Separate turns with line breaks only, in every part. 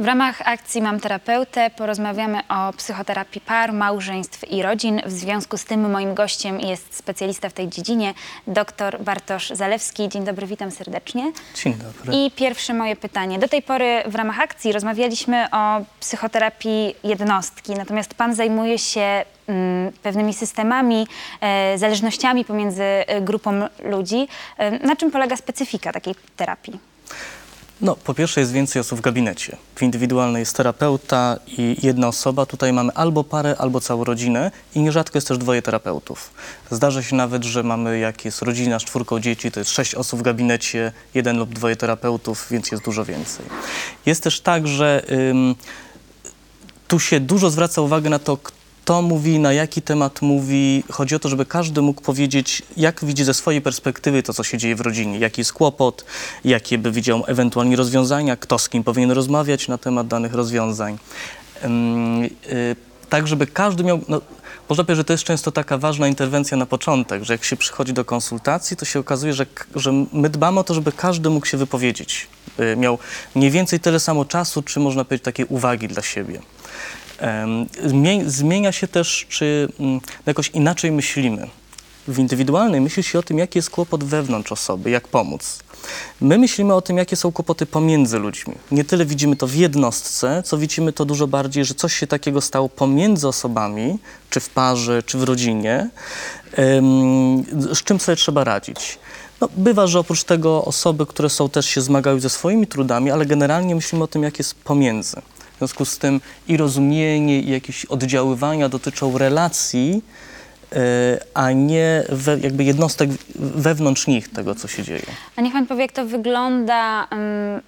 W ramach akcji Mam Terapeutę porozmawiamy o psychoterapii par, małżeństw i rodzin. W związku z tym moim gościem jest specjalista w tej dziedzinie, dr Bartosz Zalewski. Dzień dobry, witam serdecznie.
Dzień dobry.
I pierwsze moje pytanie. Do tej pory w ramach akcji rozmawialiśmy o psychoterapii jednostki, natomiast pan zajmuje się mm, pewnymi systemami, e, zależnościami pomiędzy e, grupą ludzi. E, na czym polega specyfika takiej terapii?
No, po pierwsze jest więcej osób w gabinecie. W indywidualnej jest terapeuta i jedna osoba. Tutaj mamy albo parę, albo całą rodzinę i nierzadko jest też dwoje terapeutów. Zdarza się nawet, że mamy, jak jest rodzina z czwórką dzieci, to jest sześć osób w gabinecie, jeden lub dwoje terapeutów, więc jest dużo więcej. Jest też tak, że ym, tu się dużo zwraca uwagę na to, kto mówi, na jaki temat mówi. Chodzi o to, żeby każdy mógł powiedzieć, jak widzi ze swojej perspektywy to, co się dzieje w rodzinie, jaki jest kłopot, jakie by widział ewentualnie rozwiązania, kto z kim powinien rozmawiać na temat danych rozwiązań. Y, tak, żeby każdy miał. No, można powiedzieć, że to jest często taka ważna interwencja na początek, że jak się przychodzi do konsultacji, to się okazuje, że, że my dbamy o to, żeby każdy mógł się wypowiedzieć. Y, miał mniej więcej tyle samo czasu, czy można powiedzieć takiej uwagi dla siebie. Zmienia się też, czy mm, jakoś inaczej myślimy. W indywidualnej myśli się o tym, jaki jest kłopot wewnątrz osoby, jak pomóc. My myślimy o tym, jakie są kłopoty pomiędzy ludźmi. Nie tyle widzimy to w jednostce, co widzimy to dużo bardziej, że coś się takiego stało pomiędzy osobami, czy w parze, czy w rodzinie, z czym sobie trzeba radzić. No, bywa, że oprócz tego osoby, które są też się zmagają ze swoimi trudami, ale generalnie myślimy o tym, jak jest pomiędzy. W związku z tym i rozumienie, i jakieś oddziaływania dotyczą relacji, e, a nie we, jakby jednostek wewnątrz nich tego, co się dzieje.
A niech pan powie, jak to wygląda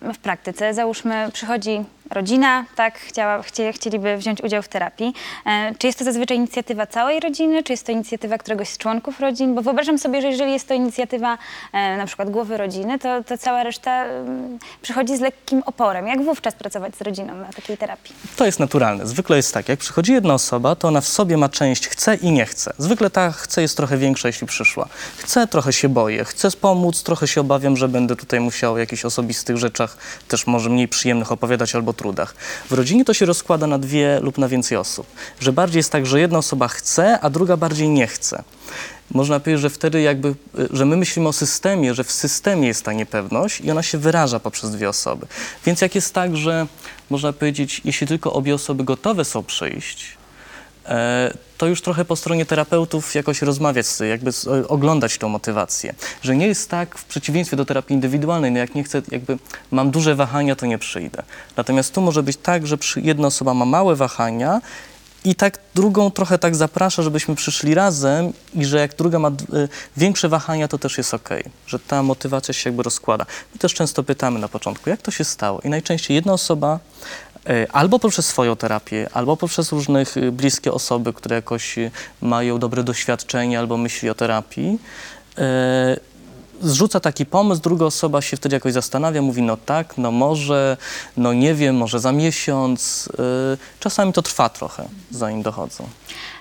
ym, w praktyce. Załóżmy, przychodzi rodzina, tak, chciała, chcie, chcieliby wziąć udział w terapii. E, czy jest to zazwyczaj inicjatywa całej rodziny, czy jest to inicjatywa któregoś z członków rodzin? Bo wyobrażam sobie, że jeżeli jest to inicjatywa e, na przykład głowy rodziny, to, to cała reszta ym, przychodzi z lekkim oporem. Jak wówczas pracować z rodziną na takiej terapii?
To jest naturalne. Zwykle jest tak, jak przychodzi jedna osoba, to ona w sobie ma część chce i nie chce. Zwykle ta chce jest trochę większa, jeśli przyszła. Chce, trochę się boję, chcę pomóc, trochę się obawiam, że będę tutaj musiał o jakichś osobistych rzeczach, też może mniej przyjemnych opowiadać albo trudach. W rodzinie to się rozkłada na dwie lub na więcej osób. Że bardziej jest tak, że jedna osoba chce, a druga bardziej nie chce. Można powiedzieć, że wtedy jakby, y, że my myślimy o systemie, że w systemie jest ta niepewność i ona się wyraża poprzez dwie osoby. Więc jak jest tak, że można powiedzieć, jeśli tylko obie osoby gotowe są przyjść, to już trochę po stronie terapeutów jakoś rozmawiać, jakby oglądać tą motywację. Że nie jest tak w przeciwieństwie do terapii indywidualnej, no jak nie chcę, jakby mam duże wahania, to nie przyjdę. Natomiast tu może być tak, że jedna osoba ma małe wahania i tak drugą trochę tak zaprasza, żebyśmy przyszli razem i że jak druga ma y, większe wahania, to też jest okej, że ta motywacja się jakby rozkłada. My też często pytamy na początku, jak to się stało? I najczęściej jedna osoba albo poprzez swoją terapię, albo poprzez różnych y, bliskie osoby, które jakoś y, mają dobre doświadczenie albo myśli o terapii, y, zrzuca taki pomysł, druga osoba się wtedy jakoś zastanawia, mówi no tak, no może, no nie wiem, może za miesiąc. y, Czasami to trwa trochę, zanim dochodzą.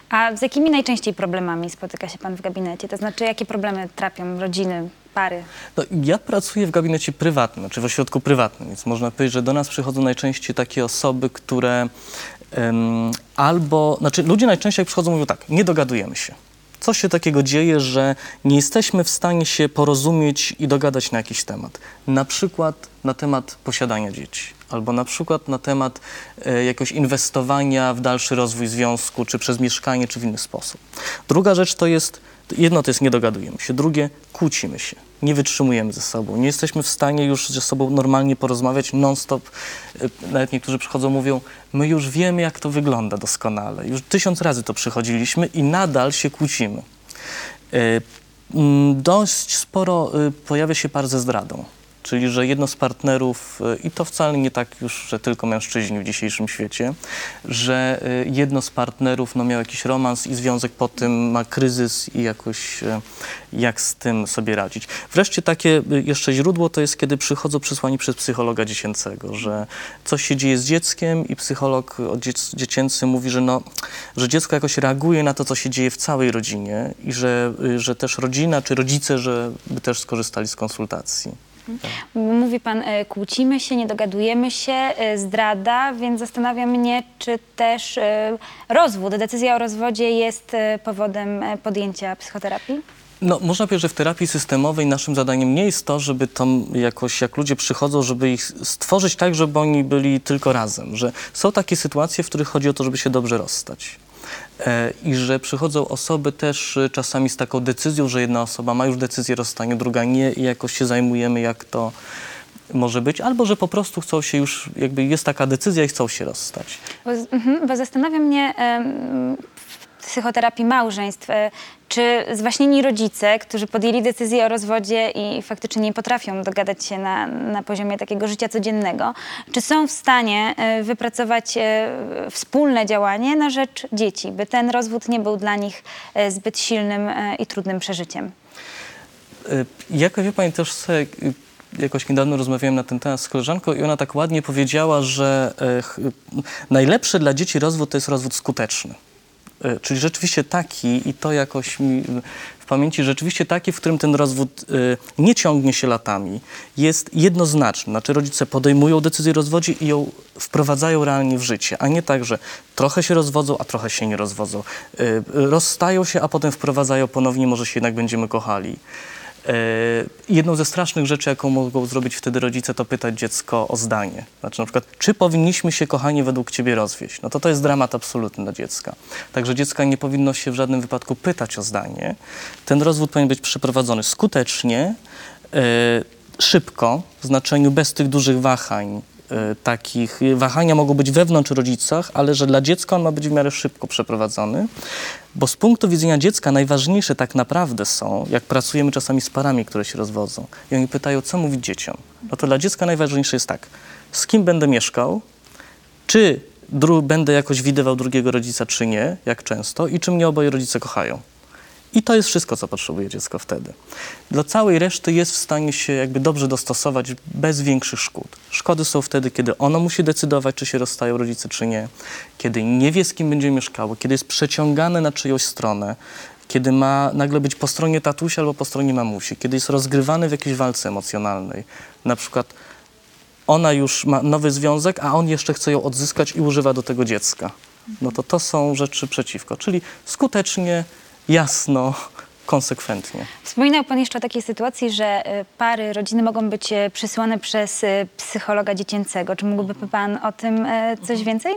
A z jakimi najczęściej problemami spotyka się pan w gabinecie? To znaczy, jakie problemy trapią rodziny, pary?
No, ja pracuję w gabinecie prywatnym, czy w ośrodku prywatnym, więc można powiedzieć, że do nas przychodzą najczęściej takie osoby, które em, albo, znaczy ludzie najczęściej jak przychodzą mówią tak, nie dogadujemy się. Co się takiego dzieje, że nie jesteśmy w stanie się porozumieć i dogadać na jakiś temat. Na przykład na temat posiadania dzieci, albo na przykład na temat e, jakiegoś inwestowania w dalszy rozwój związku, czy przez mieszkanie, czy w inny sposób. Druga rzecz to jest, jedno to jest nie dogadujemy się, drugie kłócimy się, nie wytrzymujemy ze sobą, nie jesteśmy w stanie już ze sobą normalnie porozmawiać non-stop. E, Nawet niektórzy przychodzą, mówią, my już wiemy jak to wygląda doskonale, już tysiąc razy to przychodziliśmy i nadal się kłócimy. E, Dość sporo y, pojawia się par ze zdradą. Czyli, że jedno z partnerów, y, i to wcale nie tak już, że tylko mężczyźni w dzisiejszym świecie, że y, jedno z partnerów no, miał jakiś romans i związek po tym ma kryzys i jakoś y, jak z tym sobie radzić. Wreszcie takie jeszcze źródło to jest, kiedy przychodzą przysłani przez psychologa dziecięcego, że coś się dzieje z dzieckiem i psycholog dziec- dziecięcy mówi, że, no, że dziecko jakoś reaguje na to, co się dzieje w całej rodzinie i że, że też rodzina czy rodzice, żeby też skorzystali z konsultacji.
Mówi pan, e, kłócimy się, nie dogadujemy się, e, zdrada, więc zastanawia mnie, czy też e, rozwód, decyzja o rozwodzie jest powodem podjęcia psychoterapii?
No, można powiedzieć, że w terapii systemowej naszym zadaniem nie jest to, żeby tam jakoś, jak ludzie przychodzą, żeby ich stworzyć tak, żeby oni byli tylko razem. Że są takie sytuacje, w których chodzi o to, żeby się dobrze rozstać. E, I że przychodzą osoby też e, czasami z taką decyzją, że jedna osoba ma już decyzję rozstania, druga nie i jakoś się zajmujemy, jak to może być, albo że po prostu chcą się już, jakby jest taka decyzja i chcą się rozstać.
Bo, mhm, bo zastanawia mnie psychoterapii małżeństw, e, czy zwaśnieni rodzice, którzy podjęli decyzję o rozwodzie i faktycznie nie potrafią dogadać się na, na poziomie takiego życia codziennego, czy są w stanie e, wypracować e, wspólne działanie na rzecz dzieci, by ten rozwód nie był dla nich zbyt silnym i trudnym przeżyciem?
Jakoś wie pani też sobie, jakoś niedawno rozmawiałem na ten temat z koleżanką i ona tak ładnie powiedziała, że e, najlepszy dla dzieci rozwód to jest rozwód skuteczny. E, Czyli rzeczywiście taki i to jakoś mi w pamięci rzeczywiście taki, w którym ten rozwód e, nie ciągnie się latami, jest jednoznaczny. Znaczy rodzice podejmują decyzję o rozwodzie i ją wprowadzają realnie w życie, a nie tak, że trochę się rozwodzą, a trochę się nie rozwodzą. E, Rozstają się, a potem wprowadzają ponownie, może się jednak będziemy kochali. E, Jedną ze strasznych rzeczy, jaką mogą zrobić wtedy rodzice, to pytać dziecko o zdanie. Znaczy na przykład, czy powinniśmy się, kochanie, według ciebie rozwieść? No to to jest dramat absolutny dla dziecka. Także dziecka nie powinno się w żadnym wypadku pytać o zdanie. Ten rozwód powinien być przeprowadzony skutecznie, e, szybko, w znaczeniu bez tych dużych wahań. E, Takich wahania mogą być wewnątrz rodzicach, ale że dla dziecka on ma być w miarę szybko przeprowadzony. Bo z punktu widzenia dziecka najważniejsze tak naprawdę są, jak pracujemy czasami z parami, które się rozwodzą i oni pytają, co mówić dzieciom. No to dla dziecka najważniejsze jest tak, z kim będę mieszkał, czy będę jakoś widywał drugiego rodzica, czy nie, jak często i czy mnie oboje rodzice kochają. I to jest wszystko, co potrzebuje dziecko wtedy. Dla całej reszty jest w stanie się jakby dobrze dostosować bez większych szkód. Szkody są wtedy, kiedy ono musi decydować, czy się rozstają rodzice, czy nie, kiedy nie wie, z kim będzie mieszkało, kiedy jest przeciągane na czyjąś stronę, kiedy ma nagle być po stronie tatusia albo po stronie mamusi, kiedy jest rozgrywany w jakiejś walce emocjonalnej. Na przykład ona już ma nowy związek, a on jeszcze chce ją odzyskać i używa do tego dziecka. No to to są rzeczy przeciwko, czyli skutecznie, jasno, konsekwentnie.
Wspominał Pan jeszcze o takiej sytuacji, że e, pary, rodziny mogą być e, przysłane przez e, psychologa dziecięcego. Czy mógłby Pan o tym coś więcej?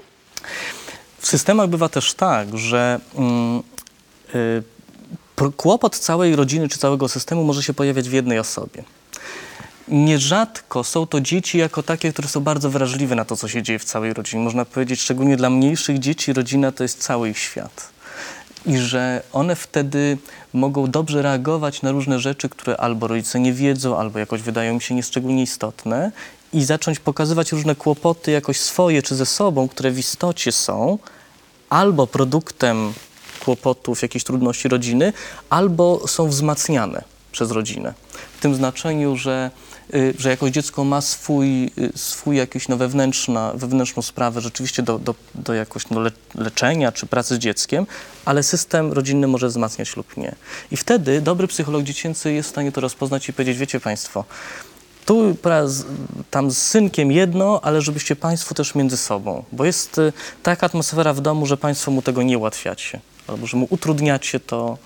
W systemach bywa też tak, że y, pro- kłopot całej rodziny czy całego systemu może się pojawiać w jednej osobie. Nierzadko są to dzieci jako takie, które są bardzo wrażliwe na to, co się dzieje w całej rodzinie. Można powiedzieć, szczególnie dla mniejszych dzieci, rodzina to jest cały ich świat. I że one wtedy mogą dobrze reagować na różne rzeczy, które albo rodzice nie wiedzą, albo jakoś wydają im się nieszczególnie istotne, i zacząć pokazywać różne kłopoty jakoś swoje czy ze sobą, które w istocie są albo produktem kłopotów, jakichś trudności rodziny, albo są wzmacniane przez rodzinę. W tym znaczeniu, że, że jakoś dziecko ma swój, y, swój jakiś no, wewnętrzna, wewnętrzną sprawę rzeczywiście do, do, do jakoś no, le, leczenia czy pracy z dzieckiem, ale system rodzinny może wzmacniać lub nie. I wtedy dobry psycholog dziecięcy jest w stanie to rozpoznać i powiedzieć, wiecie Państwo, tu tam z synkiem jedno, ale żebyście Państwo też między sobą, bo jest y, taka atmosfera w domu, że Państwo mu tego nie ułatwiacie, albo że mu utrudniacie to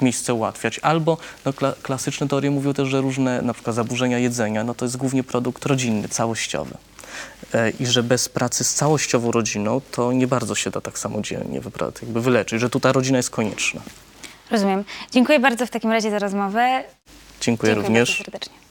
miejsce ułatwiać. Albo no, kla- klasyczne teorie mówią też, że różne na przykład zaburzenia jedzenia, no to jest głównie produkt rodzinny, całościowy. E, I że bez pracy z całościową rodziną to nie bardzo się da tak samodzielnie jakby wyleczyć, że tu ta rodzina jest konieczna.
Rozumiem. Dziękuję bardzo w takim razie za rozmowę.
Dziękuję,
Dziękuję
również.
bardzo serdecznie.